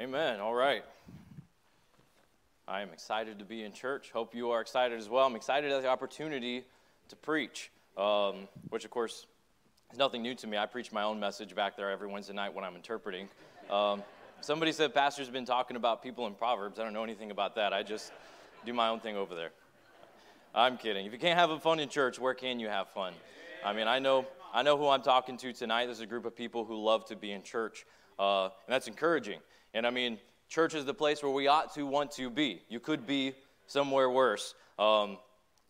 Amen. All right. I am excited to be in church. Hope you are excited as well. I'm excited at the opportunity to preach, um, which, of course, is nothing new to me. I preach my own message back there every Wednesday night when I'm interpreting. Um, somebody said Pastor's been talking about people in Proverbs. I don't know anything about that. I just do my own thing over there. I'm kidding. If you can't have fun in church, where can you have fun? I mean, I know, I know who I'm talking to tonight. There's a group of people who love to be in church, uh, and that's encouraging. And I mean, church is the place where we ought to want to be. You could be somewhere worse. Um,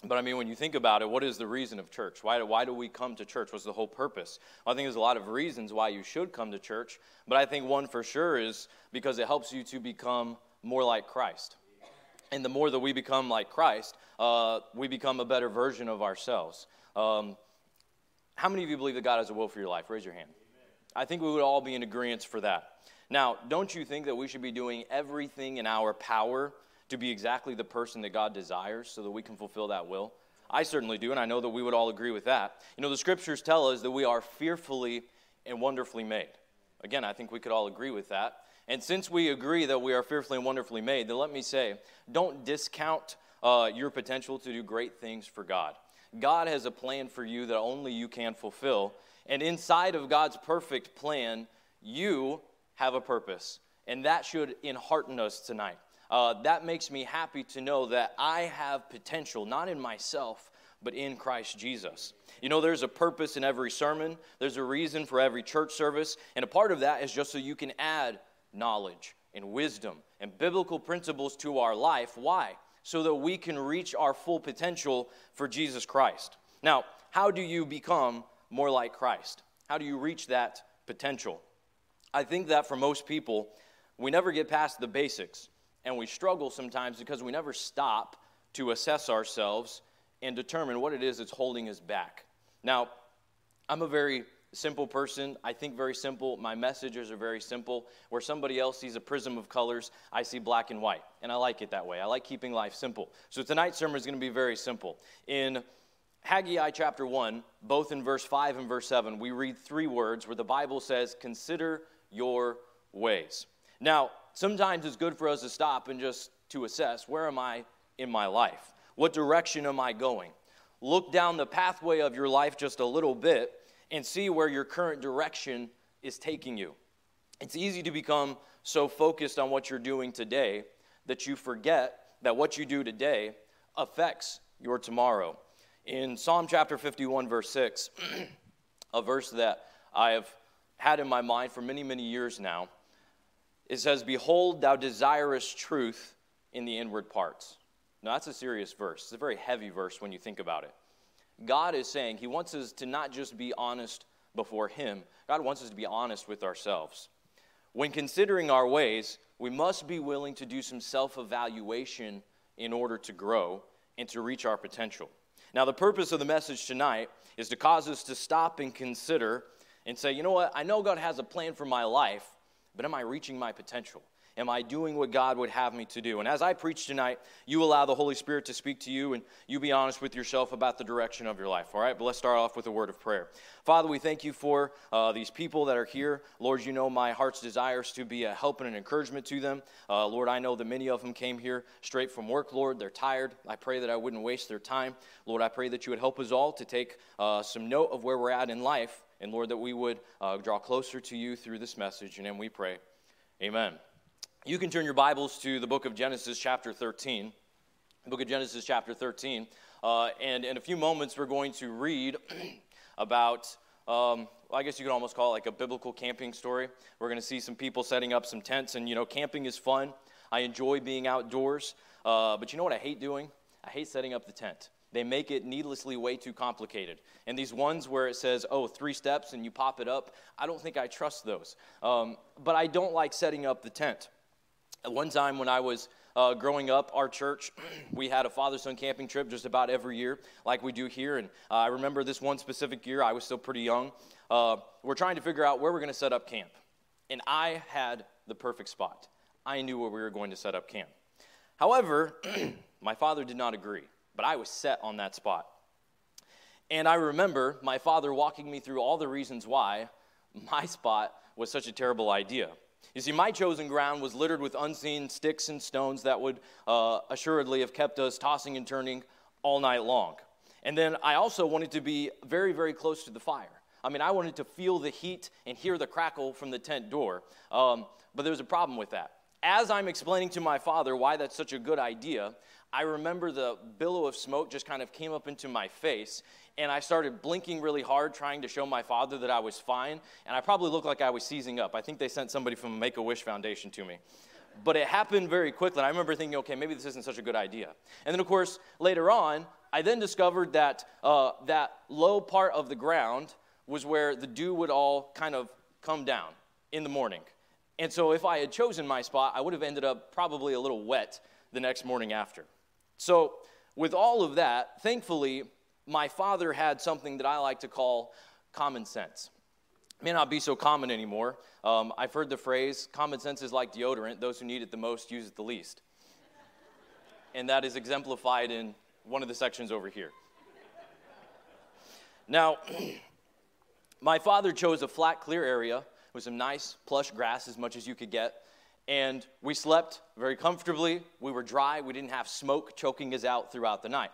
but I mean, when you think about it, what is the reason of church? Why, why do we come to church? What's the whole purpose? I think there's a lot of reasons why you should come to church, but I think one for sure is because it helps you to become more like Christ. And the more that we become like Christ, uh, we become a better version of ourselves. Um, how many of you believe that God has a will for your life? Raise your hand. I think we would all be in agreement for that. Now, don't you think that we should be doing everything in our power to be exactly the person that God desires so that we can fulfill that will? I certainly do, and I know that we would all agree with that. You know, the scriptures tell us that we are fearfully and wonderfully made. Again, I think we could all agree with that. And since we agree that we are fearfully and wonderfully made, then let me say don't discount uh, your potential to do great things for God. God has a plan for you that only you can fulfill. And inside of God's perfect plan, you have a purpose. And that should enhearten us tonight. Uh, that makes me happy to know that I have potential, not in myself, but in Christ Jesus. You know, there's a purpose in every sermon, there's a reason for every church service, and a part of that is just so you can add knowledge and wisdom and biblical principles to our life. Why? So that we can reach our full potential for Jesus Christ. Now, how do you become more like Christ? How do you reach that potential? I think that for most people, we never get past the basics, and we struggle sometimes because we never stop to assess ourselves and determine what it is that's holding us back. Now, I'm a very simple person. I think very simple. My messages are very simple. Where somebody else sees a prism of colors, I see black and white. And I like it that way. I like keeping life simple. So tonight's sermon is going to be very simple. In Haggai chapter 1, both in verse 5 and verse 7, we read three words where the Bible says, Consider your ways. Now, sometimes it's good for us to stop and just to assess where am I in my life? What direction am I going? Look down the pathway of your life just a little bit and see where your current direction is taking you. It's easy to become so focused on what you're doing today that you forget that what you do today affects your tomorrow. In Psalm chapter 51, verse 6, a verse that I have had in my mind for many, many years now. It says, Behold, thou desirest truth in the inward parts. Now, that's a serious verse. It's a very heavy verse when you think about it. God is saying He wants us to not just be honest before Him, God wants us to be honest with ourselves. When considering our ways, we must be willing to do some self evaluation in order to grow and to reach our potential. Now, the purpose of the message tonight is to cause us to stop and consider and say, you know what, I know God has a plan for my life, but am I reaching my potential? Am I doing what God would have me to do? And as I preach tonight, you allow the Holy Spirit to speak to you and you be honest with yourself about the direction of your life. All right, but let's start off with a word of prayer. Father, we thank you for uh, these people that are here. Lord, you know my heart's desires to be a help and an encouragement to them. Uh, Lord, I know that many of them came here straight from work, Lord. They're tired. I pray that I wouldn't waste their time. Lord, I pray that you would help us all to take uh, some note of where we're at in life and Lord, that we would uh, draw closer to you through this message. And then we pray, Amen. You can turn your Bibles to the book of Genesis, chapter 13. The book of Genesis, chapter 13. Uh, and in a few moments, we're going to read about, um, well, I guess you could almost call it like a biblical camping story. We're going to see some people setting up some tents. And, you know, camping is fun. I enjoy being outdoors. Uh, but you know what I hate doing? I hate setting up the tent. They make it needlessly way too complicated. And these ones where it says, oh, three steps and you pop it up, I don't think I trust those. Um, but I don't like setting up the tent. At one time when I was uh, growing up, our church, we had a father son camping trip just about every year, like we do here. And uh, I remember this one specific year, I was still pretty young. Uh, we're trying to figure out where we're going to set up camp. And I had the perfect spot. I knew where we were going to set up camp. However, my father did not agree but I was set on that spot. And I remember my father walking me through all the reasons why my spot was such a terrible idea. You see, my chosen ground was littered with unseen sticks and stones that would uh, assuredly have kept us tossing and turning all night long. And then I also wanted to be very, very close to the fire. I mean, I wanted to feel the heat and hear the crackle from the tent door. Um, but there was a problem with that. As I'm explaining to my father why that's such a good idea, I remember the billow of smoke just kind of came up into my face, and I started blinking really hard, trying to show my father that I was fine. And I probably looked like I was seizing up. I think they sent somebody from Make a Wish Foundation to me. But it happened very quickly. And I remember thinking, okay, maybe this isn't such a good idea. And then, of course, later on, I then discovered that uh, that low part of the ground was where the dew would all kind of come down in the morning. And so if I had chosen my spot, I would have ended up probably a little wet the next morning after. So, with all of that, thankfully, my father had something that I like to call common sense. It may not be so common anymore. Um, I've heard the phrase common sense is like deodorant, those who need it the most use it the least. And that is exemplified in one of the sections over here. Now, my father chose a flat, clear area with some nice, plush grass, as much as you could get. And we slept very comfortably. We were dry. We didn't have smoke choking us out throughout the night.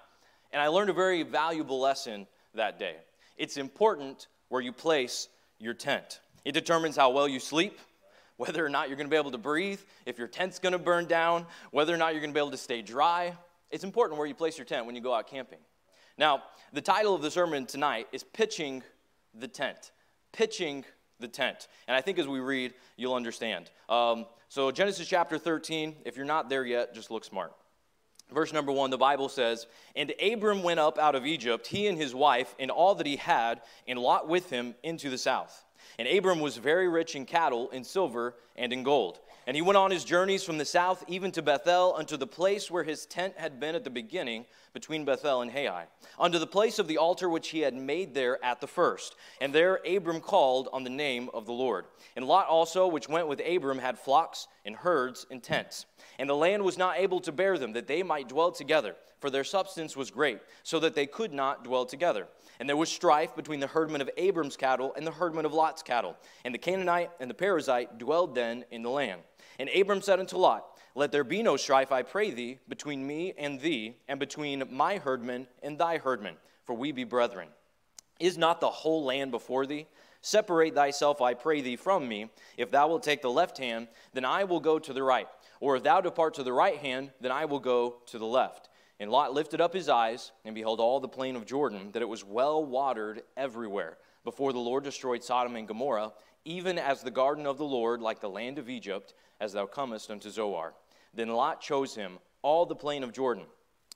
And I learned a very valuable lesson that day. It's important where you place your tent, it determines how well you sleep, whether or not you're going to be able to breathe, if your tent's going to burn down, whether or not you're going to be able to stay dry. It's important where you place your tent when you go out camping. Now, the title of the sermon tonight is Pitching the Tent. Pitching the tent. And I think as we read, you'll understand. Um, so, Genesis chapter 13, if you're not there yet, just look smart. Verse number one, the Bible says, And Abram went up out of Egypt, he and his wife, and all that he had, and Lot with him into the south. And Abram was very rich in cattle, in silver, and in gold. And he went on his journeys from the south even to Bethel, unto the place where his tent had been at the beginning, between Bethel and Hai, unto the place of the altar which he had made there at the first. And there Abram called on the name of the Lord. And Lot also, which went with Abram, had flocks and herds and tents. And the land was not able to bear them, that they might dwell together, for their substance was great, so that they could not dwell together. And there was strife between the herdmen of Abram's cattle and the herdmen of Lot's cattle. And the Canaanite and the Perizzite dwelled then in the land. And Abram said unto Lot, Let there be no strife, I pray thee, between me and thee, and between my herdmen and thy herdmen, for we be brethren. Is not the whole land before thee? Separate thyself, I pray thee, from me. If thou wilt take the left hand, then I will go to the right. Or if thou depart to the right hand, then I will go to the left. And Lot lifted up his eyes, and beheld all the plain of Jordan, that it was well watered everywhere, before the Lord destroyed Sodom and Gomorrah, even as the garden of the Lord, like the land of Egypt, as thou comest unto Zoar. Then Lot chose him all the plain of Jordan.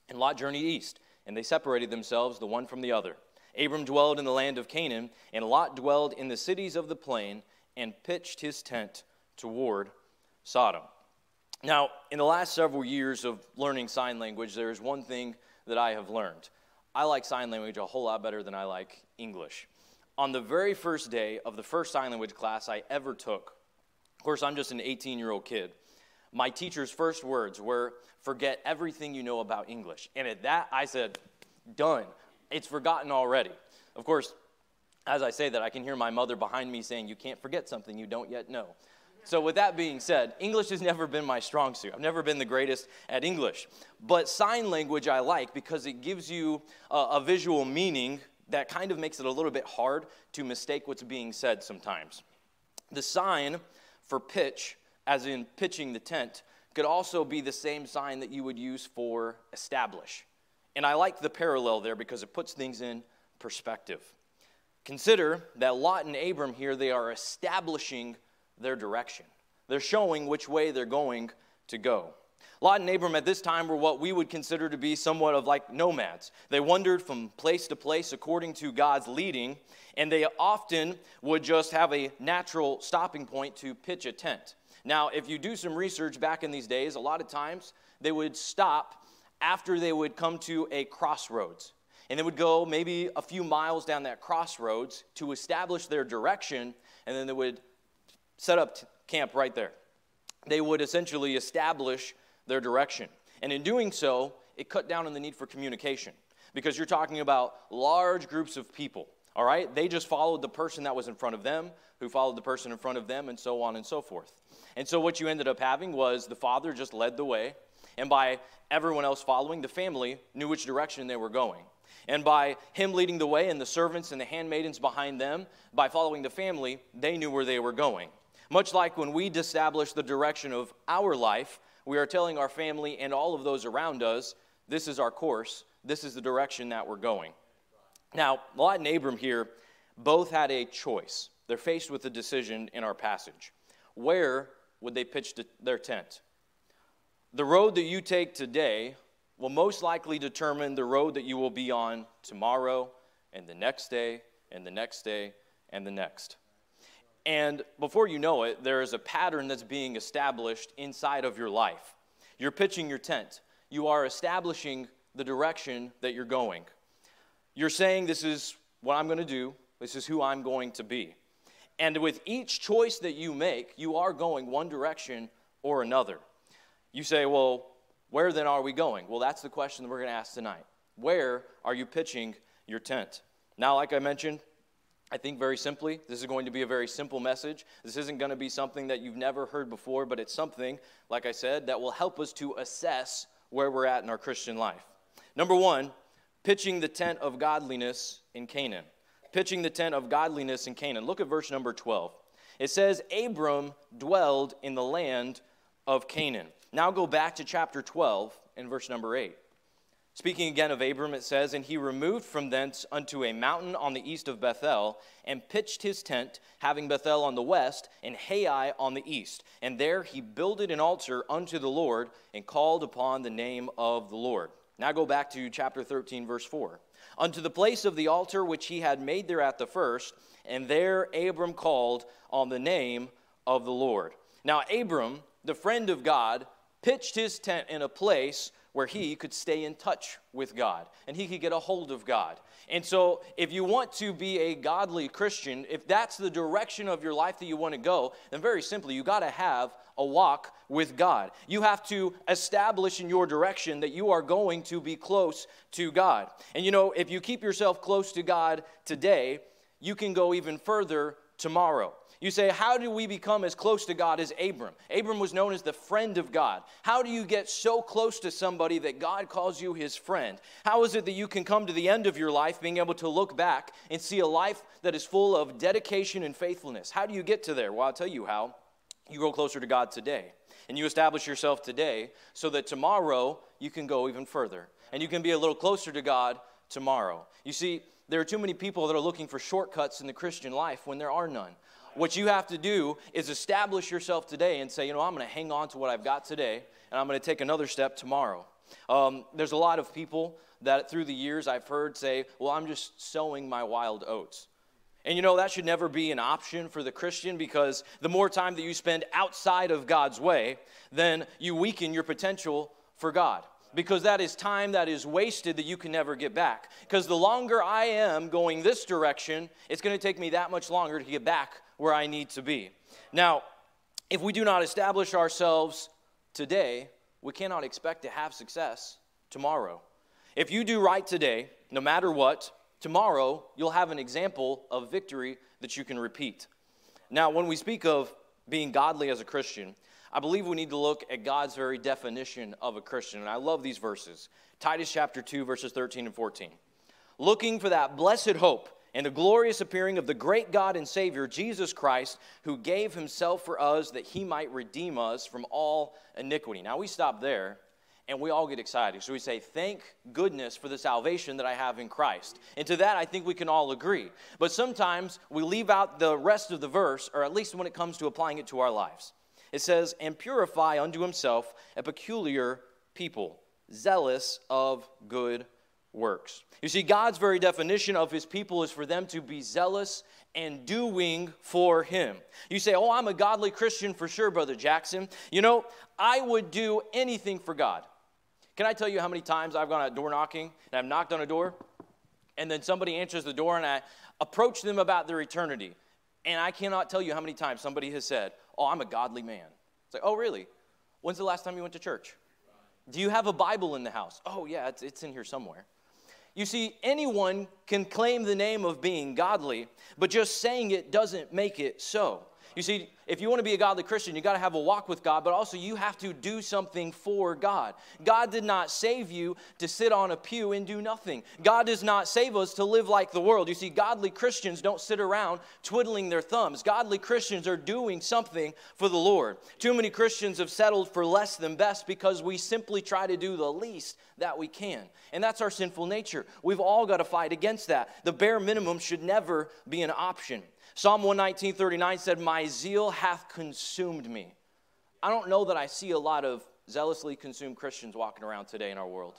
And Lot journeyed east, and they separated themselves the one from the other. Abram dwelled in the land of Canaan, and Lot dwelled in the cities of the plain, and pitched his tent toward Sodom. Now, in the last several years of learning sign language, there is one thing that I have learned. I like sign language a whole lot better than I like English. On the very first day of the first sign language class I ever took, of course, I'm just an 18 year old kid. My teacher's first words were, Forget everything you know about English. And at that, I said, Done. It's forgotten already. Of course, as I say that, I can hear my mother behind me saying, You can't forget something you don't yet know. So, with that being said, English has never been my strong suit. I've never been the greatest at English. But sign language I like because it gives you a, a visual meaning that kind of makes it a little bit hard to mistake what's being said sometimes. The sign for pitch, as in pitching the tent, could also be the same sign that you would use for establish. And I like the parallel there because it puts things in perspective. Consider that Lot and Abram here, they are establishing their direction. They're showing which way they're going to go. Lot and Abram at this time were what we would consider to be somewhat of like nomads. They wandered from place to place according to God's leading, and they often would just have a natural stopping point to pitch a tent. Now, if you do some research back in these days, a lot of times they would stop after they would come to a crossroads. And they would go maybe a few miles down that crossroads to establish their direction, and then they would set up camp right there. They would essentially establish their direction. And in doing so, it cut down on the need for communication because you're talking about large groups of people. All right? They just followed the person that was in front of them, who followed the person in front of them, and so on and so forth. And so what you ended up having was the father just led the way, and by everyone else following, the family knew which direction they were going. And by him leading the way and the servants and the handmaidens behind them, by following the family, they knew where they were going. Much like when we establish the direction of our life, we are telling our family and all of those around us, this is our course, this is the direction that we're going. Now, Lot and Abram here both had a choice. They're faced with a decision in our passage. Where would they pitch their tent? The road that you take today will most likely determine the road that you will be on tomorrow and the next day and the next day and the next. And before you know it, there is a pattern that's being established inside of your life. You're pitching your tent, you are establishing the direction that you're going. You're saying, This is what I'm going to do, this is who I'm going to be. And with each choice that you make, you are going one direction or another. You say, Well, where then are we going? Well, that's the question that we're going to ask tonight. Where are you pitching your tent? Now, like I mentioned, I think very simply, this is going to be a very simple message. This isn't going to be something that you've never heard before, but it's something, like I said, that will help us to assess where we're at in our Christian life. Number one, pitching the tent of godliness in Canaan. Pitching the tent of godliness in Canaan. Look at verse number 12. It says, Abram dwelled in the land of Canaan. Now go back to chapter 12 and verse number 8. Speaking again of Abram, it says, And he removed from thence unto a mountain on the east of Bethel, and pitched his tent, having Bethel on the west, and Hai on the east. And there he builded an altar unto the Lord, and called upon the name of the Lord. Now go back to chapter 13, verse 4. Unto the place of the altar which he had made there at the first, and there Abram called on the name of the Lord. Now, Abram, the friend of God, pitched his tent in a place where he could stay in touch with God and he could get a hold of God. And so, if you want to be a godly Christian, if that's the direction of your life that you want to go, then very simply, you got to have a walk with God. You have to establish in your direction that you are going to be close to God. And you know, if you keep yourself close to God today, you can go even further tomorrow. You say, How do we become as close to God as Abram? Abram was known as the friend of God. How do you get so close to somebody that God calls you his friend? How is it that you can come to the end of your life being able to look back and see a life that is full of dedication and faithfulness? How do you get to there? Well, I'll tell you how. You grow closer to God today. And you establish yourself today so that tomorrow you can go even further. And you can be a little closer to God tomorrow. You see, there are too many people that are looking for shortcuts in the Christian life when there are none. What you have to do is establish yourself today and say, you know, I'm going to hang on to what I've got today, and I'm going to take another step tomorrow. Um, there's a lot of people that through the years I've heard say, well, I'm just sowing my wild oats. And you know, that should never be an option for the Christian because the more time that you spend outside of God's way, then you weaken your potential for God. Because that is time that is wasted that you can never get back. Because the longer I am going this direction, it's going to take me that much longer to get back where I need to be. Now, if we do not establish ourselves today, we cannot expect to have success tomorrow. If you do right today, no matter what, tomorrow you'll have an example of victory that you can repeat. Now, when we speak of being godly as a Christian, I believe we need to look at God's very definition of a Christian. And I love these verses Titus chapter 2, verses 13 and 14. Looking for that blessed hope and the glorious appearing of the great God and Savior, Jesus Christ, who gave himself for us that he might redeem us from all iniquity. Now we stop there and we all get excited. So we say, Thank goodness for the salvation that I have in Christ. And to that, I think we can all agree. But sometimes we leave out the rest of the verse, or at least when it comes to applying it to our lives. It says, And purify unto himself a peculiar people, zealous of good works. You see, God's very definition of his people is for them to be zealous and doing for him. You say, Oh, I'm a godly Christian for sure, Brother Jackson. You know, I would do anything for God. Can I tell you how many times I've gone out door knocking and I've knocked on a door and then somebody answers the door and I approach them about their eternity. And I cannot tell you how many times somebody has said, Oh, I'm a godly man. It's like, Oh, really? When's the last time you went to church? Do you have a Bible in the house? Oh, yeah, it's, it's in here somewhere. You see, anyone can claim the name of being godly, but just saying it doesn't make it so. You see, if you want to be a godly Christian, you got to have a walk with God, but also you have to do something for God. God did not save you to sit on a pew and do nothing. God does not save us to live like the world. You see, godly Christians don't sit around twiddling their thumbs. Godly Christians are doing something for the Lord. Too many Christians have settled for less than best because we simply try to do the least that we can. And that's our sinful nature. We've all got to fight against that. The bare minimum should never be an option. Psalm 119, 39 said, My zeal hath consumed me. I don't know that I see a lot of zealously consumed Christians walking around today in our world.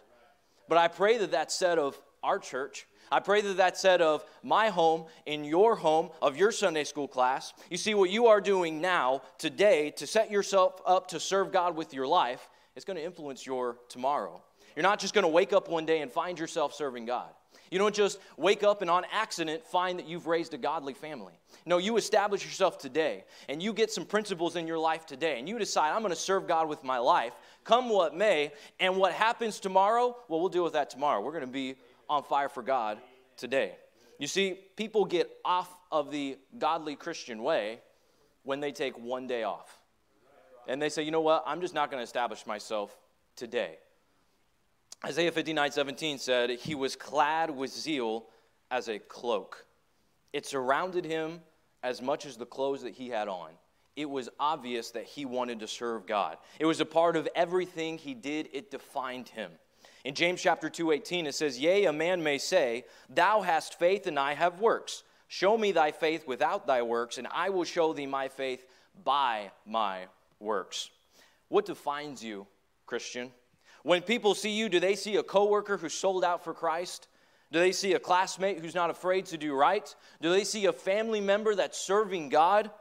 But I pray that that's said of our church. I pray that that's said of my home, in your home, of your Sunday school class. You see, what you are doing now, today, to set yourself up to serve God with your life, is going to influence your tomorrow. You're not just going to wake up one day and find yourself serving God. You don't just wake up and on accident find that you've raised a godly family. No, you establish yourself today and you get some principles in your life today and you decide, I'm going to serve God with my life, come what may. And what happens tomorrow, well, we'll deal with that tomorrow. We're going to be on fire for God today. You see, people get off of the godly Christian way when they take one day off. And they say, you know what, I'm just not going to establish myself today. Isaiah 59 17 said, He was clad with zeal as a cloak. It surrounded him as much as the clothes that he had on. It was obvious that he wanted to serve God. It was a part of everything he did, it defined him. In James chapter 2 18, it says, Yea, a man may say, Thou hast faith, and I have works. Show me thy faith without thy works, and I will show thee my faith by my works. What defines you, Christian? When people see you, do they see a coworker who's sold out for Christ? Do they see a classmate who's not afraid to do right? Do they see a family member that's serving God?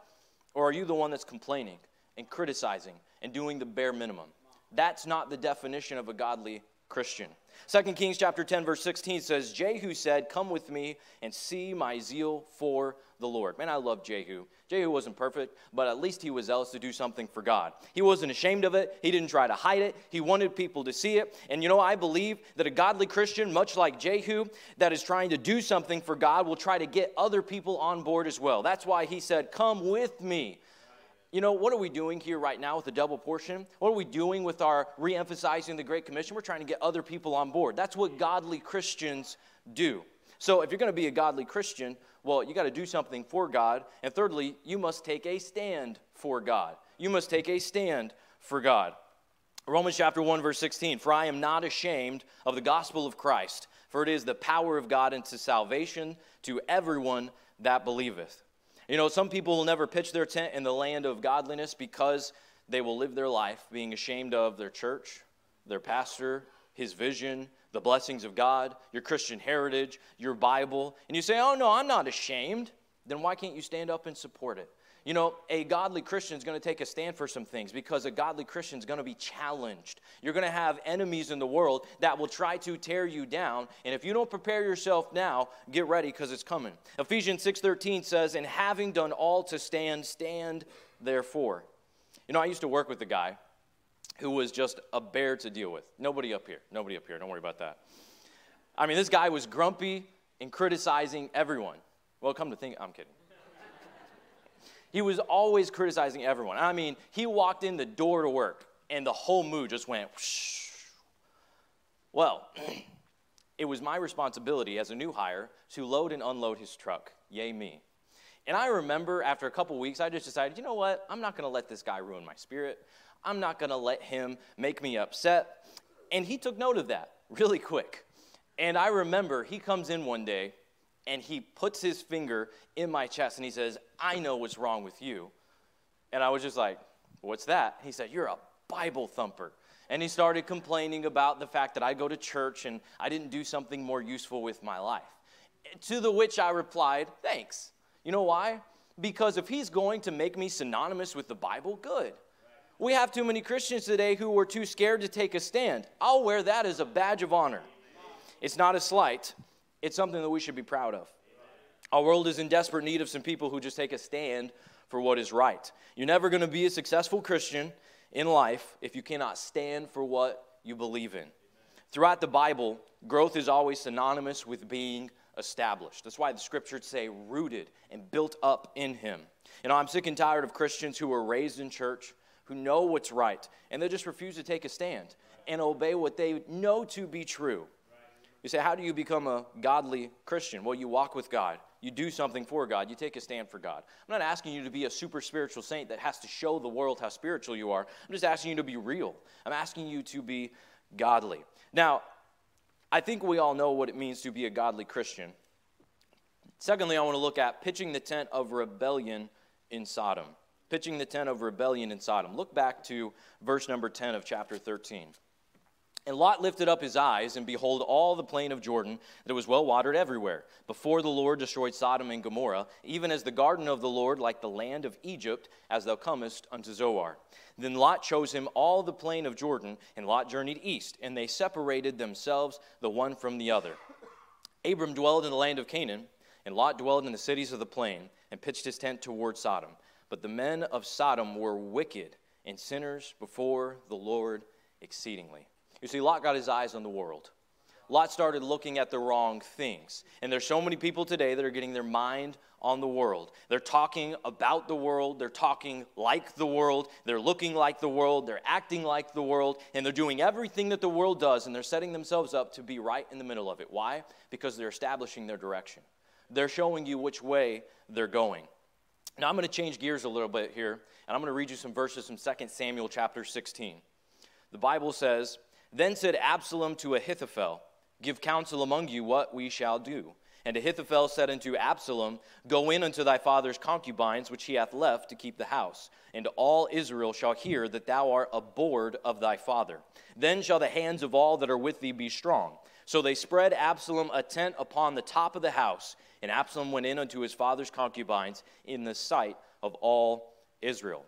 Or are you the one that's complaining and criticizing and doing the bare minimum? That's not the definition of a godly Christian. 2 Kings chapter 10 verse 16 says Jehu said, "Come with me and see my zeal for the Lord." Man, I love Jehu. Jehu wasn't perfect, but at least he was zealous to do something for God. He wasn't ashamed of it. He didn't try to hide it. He wanted people to see it. And you know, I believe that a godly Christian, much like Jehu, that is trying to do something for God will try to get other people on board as well. That's why he said, "Come with me." you know, what are we doing here right now with the double portion? What are we doing with our re emphasizing the Great Commission? We're trying to get other people on board. That's what godly Christians do. So, if you're going to be a godly Christian, well, you got to do something for God. And thirdly, you must take a stand for God. You must take a stand for God. Romans chapter 1, verse 16 For I am not ashamed of the gospel of Christ, for it is the power of God unto salvation to everyone that believeth. You know, some people will never pitch their tent in the land of godliness because they will live their life being ashamed of their church, their pastor, his vision, the blessings of God, your Christian heritage, your Bible. And you say, oh, no, I'm not ashamed. Then why can't you stand up and support it? You know, a godly Christian is going to take a stand for some things because a godly Christian is going to be challenged. You're going to have enemies in the world that will try to tear you down, and if you don't prepare yourself now, get ready because it's coming. Ephesians 6:13 says, "And having done all to stand, stand therefore." You know, I used to work with a guy who was just a bear to deal with. Nobody up here. Nobody up here. Don't worry about that. I mean, this guy was grumpy and criticizing everyone. Well, come to think, I'm kidding. He was always criticizing everyone. I mean, he walked in the door to work and the whole mood just went whoosh. Well, it was my responsibility as a new hire to load and unload his truck. Yay, me. And I remember after a couple weeks, I just decided, you know what? I'm not going to let this guy ruin my spirit. I'm not going to let him make me upset. And he took note of that really quick. And I remember he comes in one day and he puts his finger in my chest and he says, I know what's wrong with you. And I was just like, What's that? He said, You're a Bible thumper. And he started complaining about the fact that I go to church and I didn't do something more useful with my life. To the which I replied, Thanks. You know why? Because if he's going to make me synonymous with the Bible, good. We have too many Christians today who are too scared to take a stand. I'll wear that as a badge of honor. It's not a slight, it's something that we should be proud of. Our world is in desperate need of some people who just take a stand for what is right. You're never going to be a successful Christian in life if you cannot stand for what you believe in. Throughout the Bible, growth is always synonymous with being established. That's why the scriptures say rooted and built up in Him. You know, I'm sick and tired of Christians who were raised in church, who know what's right, and they just refuse to take a stand and obey what they know to be true. You say, How do you become a godly Christian? Well, you walk with God. You do something for God. You take a stand for God. I'm not asking you to be a super spiritual saint that has to show the world how spiritual you are. I'm just asking you to be real. I'm asking you to be godly. Now, I think we all know what it means to be a godly Christian. Secondly, I want to look at pitching the tent of rebellion in Sodom. Pitching the tent of rebellion in Sodom. Look back to verse number 10 of chapter 13. And Lot lifted up his eyes, and behold, all the plain of Jordan, that it was well watered everywhere, before the Lord destroyed Sodom and Gomorrah, even as the garden of the Lord, like the land of Egypt, as thou comest unto Zoar. Then Lot chose him all the plain of Jordan, and Lot journeyed east, and they separated themselves the one from the other. Abram dwelled in the land of Canaan, and Lot dwelled in the cities of the plain, and pitched his tent toward Sodom. But the men of Sodom were wicked and sinners before the Lord exceedingly. You see, Lot got his eyes on the world. Lot started looking at the wrong things. And there's so many people today that are getting their mind on the world. They're talking about the world, they're talking like the world, they're looking like the world, they're acting like the world, and they're doing everything that the world does, and they're setting themselves up to be right in the middle of it. Why? Because they're establishing their direction. They're showing you which way they're going. Now I'm going to change gears a little bit here, and I'm going to read you some verses from 2 Samuel chapter 16. The Bible says, Then said Absalom to Ahithophel, Give counsel among you what we shall do. And Ahithophel said unto Absalom, Go in unto thy father's concubines, which he hath left to keep the house, and all Israel shall hear that thou art abhorred of thy father. Then shall the hands of all that are with thee be strong. So they spread Absalom a tent upon the top of the house, and Absalom went in unto his father's concubines in the sight of all Israel.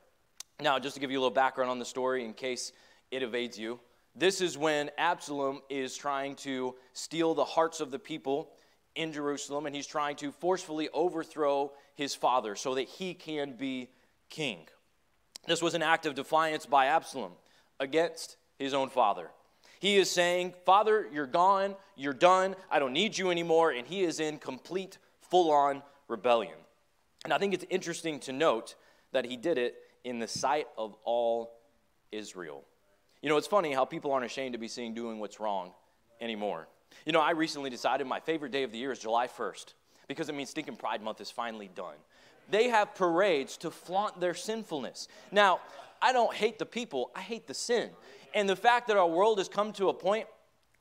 Now, just to give you a little background on the story in case it evades you, this is when Absalom is trying to steal the hearts of the people in Jerusalem, and he's trying to forcefully overthrow his father so that he can be king. This was an act of defiance by Absalom against his own father. He is saying, Father, you're gone, you're done, I don't need you anymore, and he is in complete, full on rebellion. And I think it's interesting to note that he did it in the sight of all Israel. You know, it's funny how people aren't ashamed to be seen doing what's wrong anymore. You know, I recently decided my favorite day of the year is July 1st because it means Stinking Pride Month is finally done. They have parades to flaunt their sinfulness. Now, I don't hate the people, I hate the sin. And the fact that our world has come to a point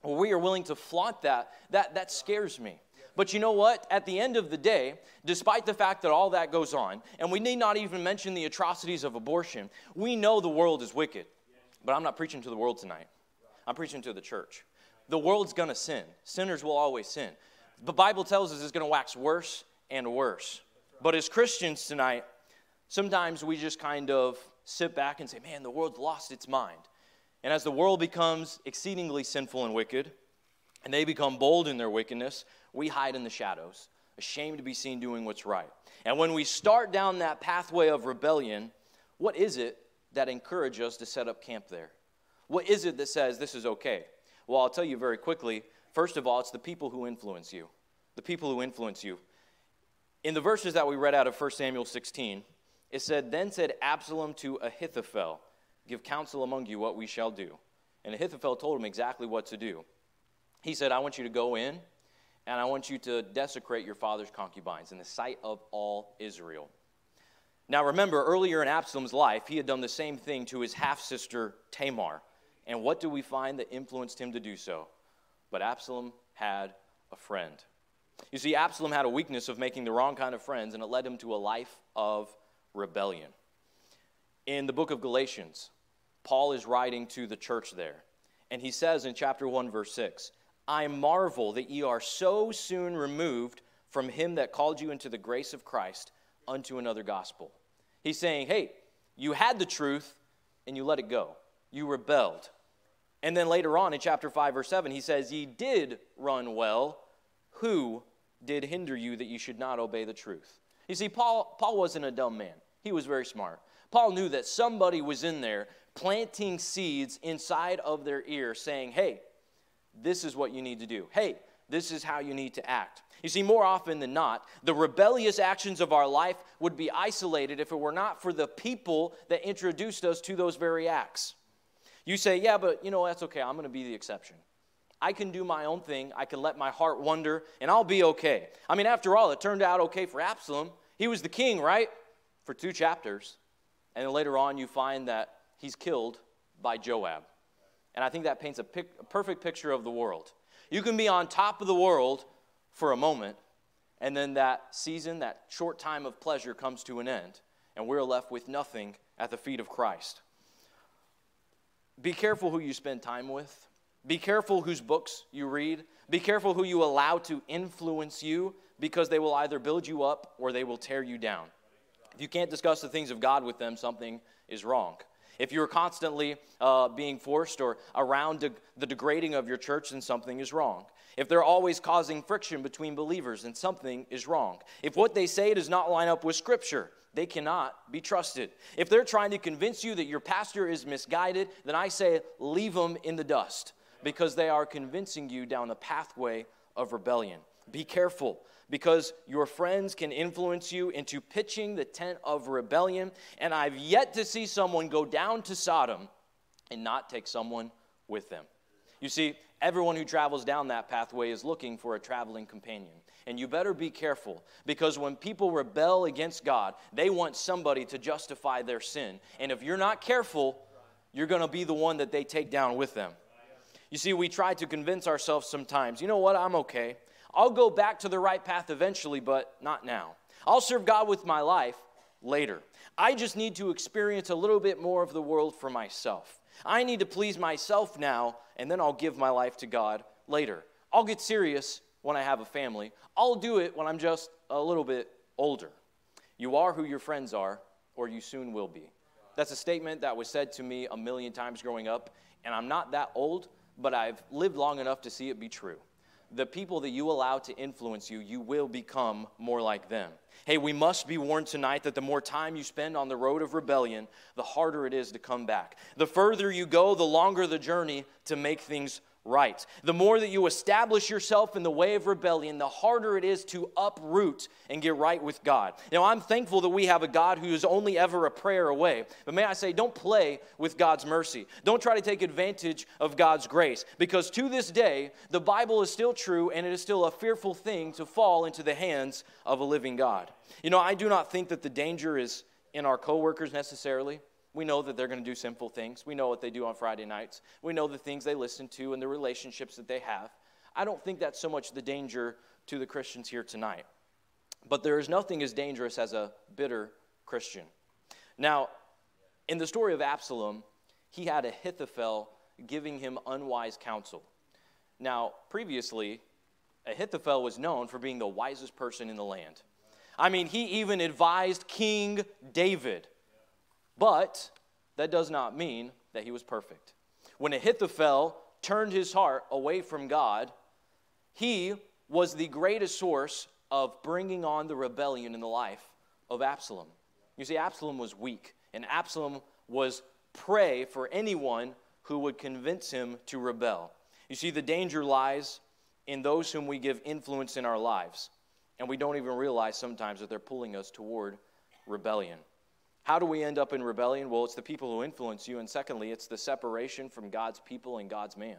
where we are willing to flaunt that, that, that scares me. But you know what? At the end of the day, despite the fact that all that goes on, and we need not even mention the atrocities of abortion, we know the world is wicked. But I'm not preaching to the world tonight. I'm preaching to the church. The world's to sin. Sinners will always sin. The Bible tells us it's to wax worse and worse. But as Christians tonight, sometimes we just kind of sit back and say, man, the world's lost its mind. And as the world becomes exceedingly sinful and wicked, and they become bold in their wickedness, we hide in the shadows, ashamed to be seen doing what's right. And when we start down that pathway of rebellion, what is it that encourages us to set up camp there? What is it that says this is okay? Well, I'll tell you very quickly. First of all, it's the people who influence you. The people who influence you. In the verses that we read out of 1 Samuel 16, it said, Then said Absalom to Ahithophel, Give counsel among you what we shall do. And Ahithophel told him exactly what to do. He said, I want you to go in and I want you to desecrate your father's concubines in the sight of all Israel. Now, remember, earlier in Absalom's life, he had done the same thing to his half sister Tamar. And what do we find that influenced him to do so? But Absalom had a friend. You see, Absalom had a weakness of making the wrong kind of friends, and it led him to a life of rebellion. In the book of Galatians, Paul is writing to the church there, and he says in chapter 1, verse 6, I marvel that ye are so soon removed from him that called you into the grace of Christ unto another gospel. He's saying, hey, you had the truth and you let it go. You rebelled. And then later on in chapter 5, verse 7, he says, Ye did run well. Who did hinder you that you should not obey the truth? You see, Paul, Paul wasn't a dumb man, he was very smart. Paul knew that somebody was in there planting seeds inside of their ear saying, Hey, this is what you need to do. Hey, this is how you need to act. You see, more often than not, the rebellious actions of our life would be isolated if it were not for the people that introduced us to those very acts. You say, yeah, but you know, that's okay. I'm going to be the exception. I can do my own thing. I can let my heart wander, and I'll be okay. I mean, after all, it turned out okay for Absalom. He was the king, right? For two chapters. And then later on, you find that he's killed by Joab. And I think that paints a, pic- a perfect picture of the world. You can be on top of the world for a moment, and then that season, that short time of pleasure comes to an end, and we're left with nothing at the feet of Christ. Be careful who you spend time with. Be careful whose books you read. Be careful who you allow to influence you because they will either build you up or they will tear you down. If you can't discuss the things of God with them, something is wrong. If you're constantly uh, being forced or around de- the degrading of your church, then something is wrong. If they're always causing friction between believers, then something is wrong. If what they say does not line up with Scripture, they cannot be trusted. If they're trying to convince you that your pastor is misguided, then I say leave them in the dust because they are convincing you down the pathway of rebellion. Be careful because your friends can influence you into pitching the tent of rebellion. And I've yet to see someone go down to Sodom and not take someone with them. You see, everyone who travels down that pathway is looking for a traveling companion. And you better be careful because when people rebel against God, they want somebody to justify their sin. And if you're not careful, you're going to be the one that they take down with them. You see, we try to convince ourselves sometimes, you know what, I'm okay. I'll go back to the right path eventually, but not now. I'll serve God with my life later. I just need to experience a little bit more of the world for myself. I need to please myself now, and then I'll give my life to God later. I'll get serious when I have a family. I'll do it when I'm just a little bit older. You are who your friends are, or you soon will be. That's a statement that was said to me a million times growing up, and I'm not that old, but I've lived long enough to see it be true the people that you allow to influence you, you will become more like them. Hey, we must be warned tonight that the more time you spend on the road of rebellion, the harder it is to come back. The further you go, the longer the journey to make things right. The more that you establish yourself in the way of rebellion, the harder it is to uproot and get right with God. Now, I'm thankful that we have a God who is only ever a prayer away. But may I say, don't play with God's mercy. Don't try to take advantage of God's grace. Because to this day, the Bible is still true and it is still a fearful thing to fall into the hands of a living God. You know, I do not think that the danger is in our coworkers necessarily. We know that they're going to do sinful things. We know what they do on Friday nights. We know the things they listen to and the relationships that they have. I don't think that's so much the danger to the Christians here tonight. But there is nothing as dangerous as a bitter Christian. Now, in the story of Absalom, he had Ahithophel giving him unwise counsel. Now, previously, Ahithophel was known for being the wisest person in the land. I mean, he even advised King David but that does not mean that he was perfect. When Ahithophel turned his heart away from God, he was the greatest source of bringing on the rebellion in the life of Absalom. You see, Absalom was weak, and Absalom was prey for anyone who would convince him to rebel. You see, the danger lies in those whom we give influence in our lives, and we don't even realize sometimes that they're pulling us toward rebellion. How do we end up in rebellion? Well, it's the people who influence you. And secondly, it's the separation from God's people and God's man.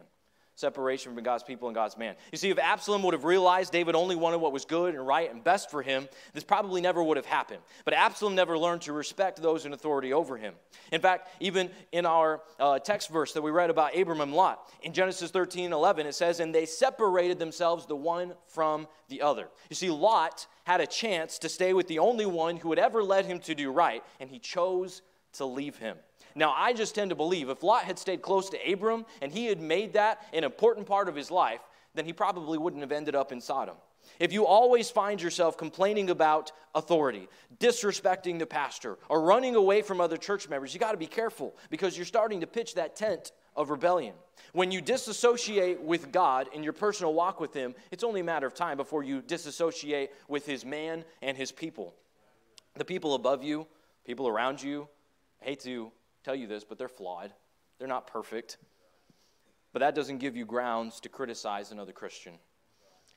Separation from God's people and God's man. You see, if Absalom would have realized David only wanted what was good and right and best for him, this probably never would have happened. But Absalom never learned to respect those in authority over him. In fact, even in our uh, text verse that we read about Abram and Lot, in Genesis 13 11, it says, And they separated themselves the one from the other. You see, Lot had a chance to stay with the only one who would ever led him to do right, and he chose to leave him. Now, I just tend to believe if Lot had stayed close to Abram and he had made that an important part of his life, then he probably wouldn't have ended up in Sodom. If you always find yourself complaining about authority, disrespecting the pastor, or running away from other church members, you got to be careful because you're starting to pitch that tent of rebellion. When you disassociate with God in your personal walk with Him, it's only a matter of time before you disassociate with His man and His people. The people above you, people around you, I hate to tell you this, but they're flawed. They're not perfect. but that doesn't give you grounds to criticize another Christian.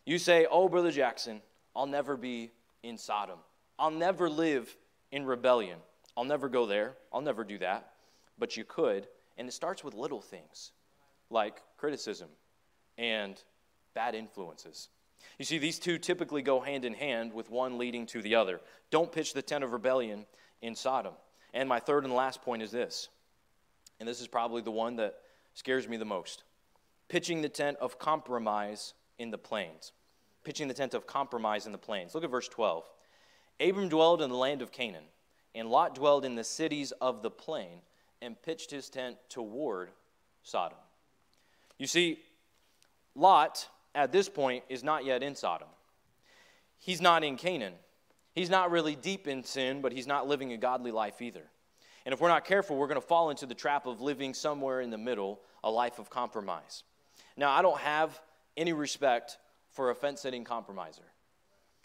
You say, Oh, Brother Jackson, I'll never be in Sodom. I'll never live in rebellion. I'll never go there. I'll never do that. But you could. And it starts with little things like criticism and bad influences. You see, these two typically go hand in hand with one leading to the other. Don't pitch the tent of rebellion in Sodom. And my third and last point is this, and this is probably the one that scares me the most pitching the tent of compromise in the plains. Pitching the tent of compromise in the plains. Look at verse 12. Abram dwelled in the land of Canaan, and Lot dwelled in the cities of the plain and pitched his tent toward Sodom. You see, Lot, at this point, is not yet in Sodom. He's not in Canaan. He's not really deep in sin, but he's not living a godly life either. And if we're not careful, we're going to fall into the trap of living somewhere in the middle, a life of compromise. Now, I don't have any respect for a fence sitting compromiser.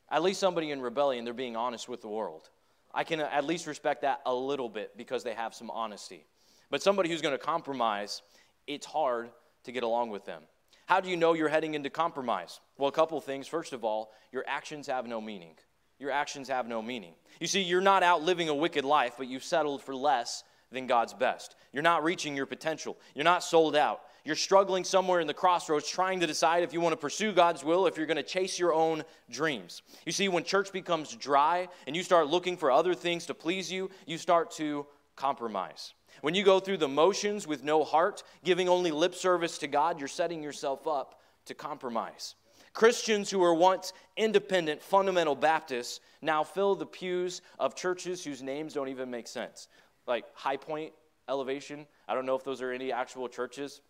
At least somebody in rebellion, they're being honest with the world. I can at least respect that a little bit because they have some honesty. But somebody who's going to compromise, it's hard to get along with them. How do you know you're heading into compromise? Well, a couple things. First of all, your actions have no meaning. Your actions have no meaning. You see, you're not out living a wicked life, but you've settled for less than God's best. You're not reaching your potential. You're not sold out. You're struggling somewhere in the crossroads trying to decide if you want to pursue God's will, if you're going to chase your own dreams. You see, when church becomes dry and you start looking for other things to please you, you start to compromise. When you go through the motions with no heart, giving only lip service to God, you're setting yourself up to compromise. Christians who were once independent, fundamental Baptists now fill the pews of churches whose names don't even make sense. Like High Point Elevation, I don't know if those are any actual churches,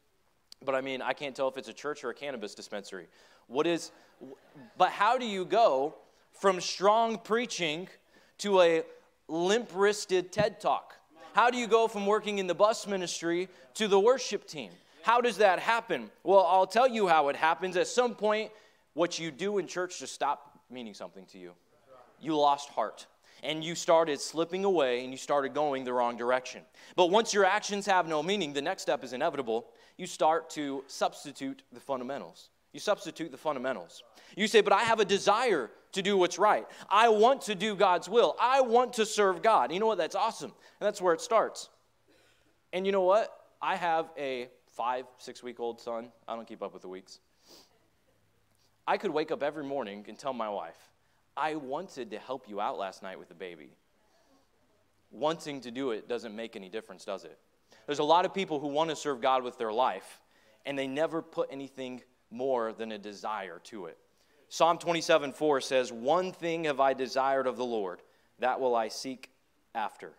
but I mean, I can't tell if it's a church or a cannabis dispensary. What is, but how do you go from strong preaching to a limp wristed TED talk? How do you go from working in the bus ministry to the worship team? How does that happen? Well, I'll tell you how it happens. At some point, what you do in church just stopped meaning something to you. You lost heart and you started slipping away and you started going the wrong direction. But once your actions have no meaning, the next step is inevitable. You start to substitute the fundamentals. You substitute the fundamentals. You say, But I have a desire to do what's right. I want to do God's will. I want to serve God. You know what? That's awesome. And that's where it starts. And you know what? I have a five, six week old son. I don't keep up with the weeks. I could wake up every morning and tell my wife, I wanted to help you out last night with the baby. Wanting to do it doesn't make any difference, does it? There's a lot of people who want to serve God with their life, and they never put anything more than a desire to it. Psalm 27 4 says, One thing have I desired of the Lord, that will I seek after.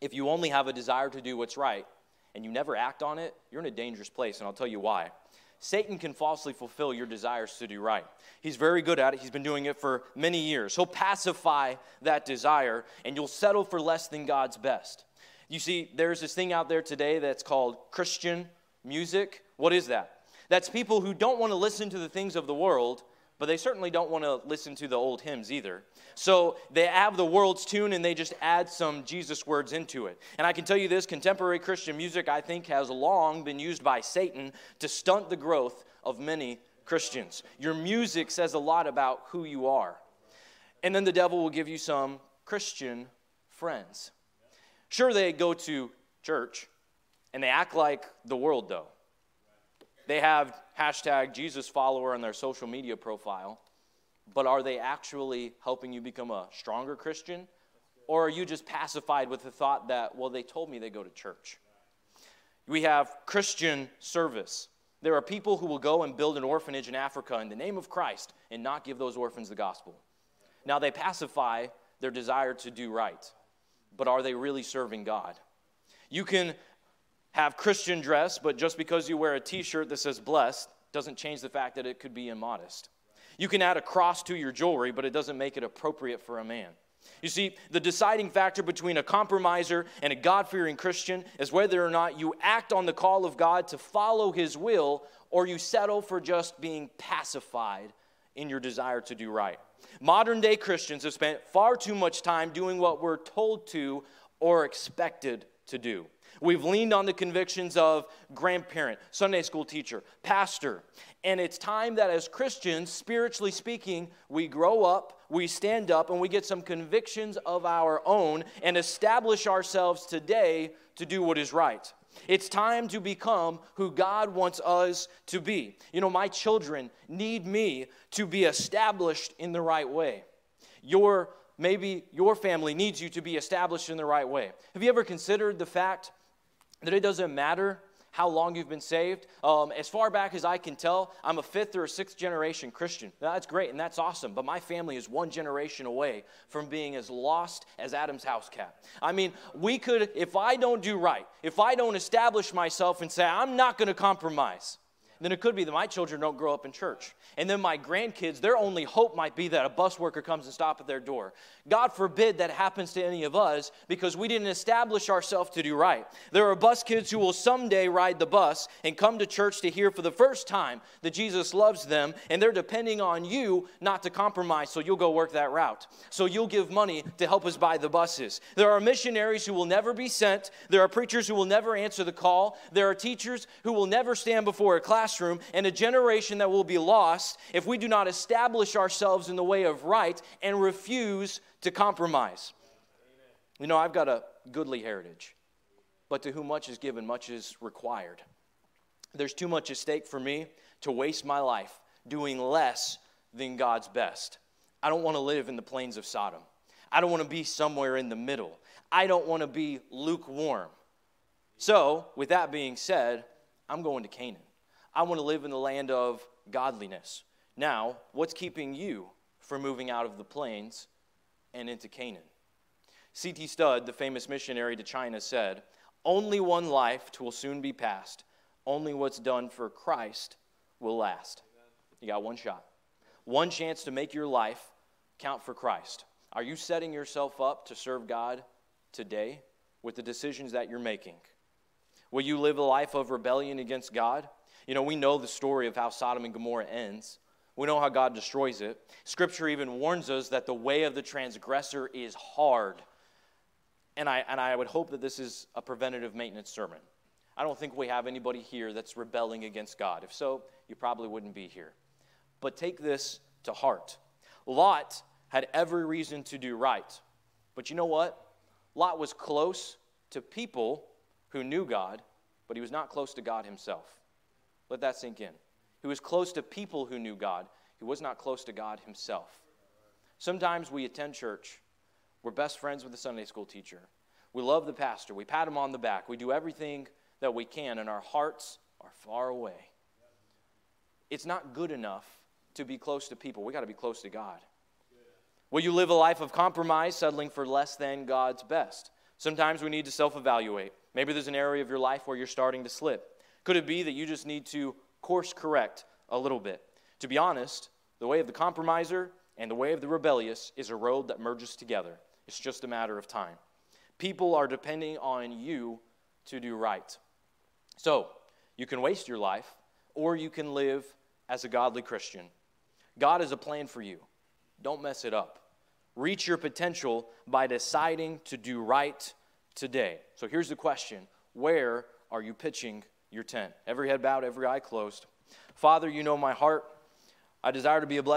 If you only have a desire to do what's right and you never act on it, you're in a dangerous place, and I'll tell you why. Satan can falsely fulfill your desires to do right. He's very good at it. He's been doing it for many years. He'll pacify that desire, and you'll settle for less than God's best. You see, there's this thing out there today that's called Christian music. What is that? That's people who don't want to listen to the things of the world, but they certainly don't want to listen to the old hymns either. So they have the world's tune and they just add some Jesus words into it. And I can tell you this contemporary Christian music, I think, has long been used by Satan to stunt the growth of many Christians. Your music says a lot about who you are. And then the devil will give you some Christian friends. Sure, they go to church and they act like the world, though. They have hashtag Jesus follower on their social media profile, but are they actually helping you become a stronger Christian? Or are you just pacified with the thought that, well, they told me they go to church? We have Christian service. There are people who will go and build an orphanage in Africa in the name of Christ and not give those orphans the gospel. Now, they pacify their desire to do right, but are they really serving God? You can have Christian dress, but just because you wear a t shirt that says blessed doesn't change the fact that it could be immodest. You can add a cross to your jewelry, but it doesn't make it appropriate for a man. You see, the deciding factor between a compromiser and a God fearing Christian is whether or not you act on the call of God to follow his will or you settle for just being pacified in your desire to do right. Modern day Christians have spent far too much time doing what we're told to or expected to do. We've leaned on the convictions of grandparent, Sunday school teacher, pastor. And it's time that as Christians, spiritually speaking, we grow up, we stand up, and we get some convictions of our own and establish ourselves today to do what is right. It's time to become who God wants us to be. You know, my children need me to be established in the right way. Your maybe your family needs you to be established in the right way. Have you ever considered the fact that it doesn't matter how long you've been saved. Um, as far back as I can tell, I'm a fifth or a sixth generation Christian. Now, that's great and that's awesome, but my family is one generation away from being as lost as Adam's house cat. I mean, we could, if I don't do right, if I don't establish myself and say, I'm not going to compromise, then it could be that my children don't grow up in church. And then my grandkids, their only hope might be that a bus worker comes and stops at their door. God forbid that happens to any of us because we didn't establish ourselves to do right. There are bus kids who will someday ride the bus and come to church to hear for the first time that Jesus loves them, and they're depending on you not to compromise, so you'll go work that route. So you'll give money to help us buy the buses. There are missionaries who will never be sent. There are preachers who will never answer the call. There are teachers who will never stand before a classroom, and a generation that will be lost if we do not establish ourselves in the way of right and refuse to compromise. Amen. You know, I've got a goodly heritage, but to whom much is given, much is required. There's too much at stake for me to waste my life doing less than God's best. I don't want to live in the plains of Sodom. I don't want to be somewhere in the middle. I don't want to be lukewarm. So, with that being said, I'm going to Canaan. I want to live in the land of godliness. Now, what's keeping you from moving out of the plains and into Canaan? C.T. Studd, the famous missionary to China, said, Only one life will soon be passed. Only what's done for Christ will last. You got one shot, one chance to make your life count for Christ. Are you setting yourself up to serve God today with the decisions that you're making? Will you live a life of rebellion against God? You know, we know the story of how Sodom and Gomorrah ends. We know how God destroys it. Scripture even warns us that the way of the transgressor is hard. And I, and I would hope that this is a preventative maintenance sermon. I don't think we have anybody here that's rebelling against God. If so, you probably wouldn't be here. But take this to heart. Lot had every reason to do right. But you know what? Lot was close to people who knew God, but he was not close to God himself. Let that sink in. He was close to people who knew God, he was not close to God himself. Sometimes we attend church, we're best friends with the Sunday school teacher, we love the pastor, we pat him on the back, we do everything that we can, and our hearts are far away. It's not good enough to be close to people, we got to be close to God. Will you live a life of compromise, settling for less than God's best? Sometimes we need to self evaluate. Maybe there's an area of your life where you're starting to slip. Could it be that you just need to course correct a little bit? To be honest, the way of the compromiser and the way of the rebellious is a road that merges together. It's just a matter of time. People are depending on you to do right. So, you can waste your life, or you can live as a godly Christian. God has a plan for you. Don't mess it up. Reach your potential by deciding to do right today. So here's the question Where are you pitching your tent. Every head bowed, every eye closed. Father, you know my heart. I desire to be a blessing.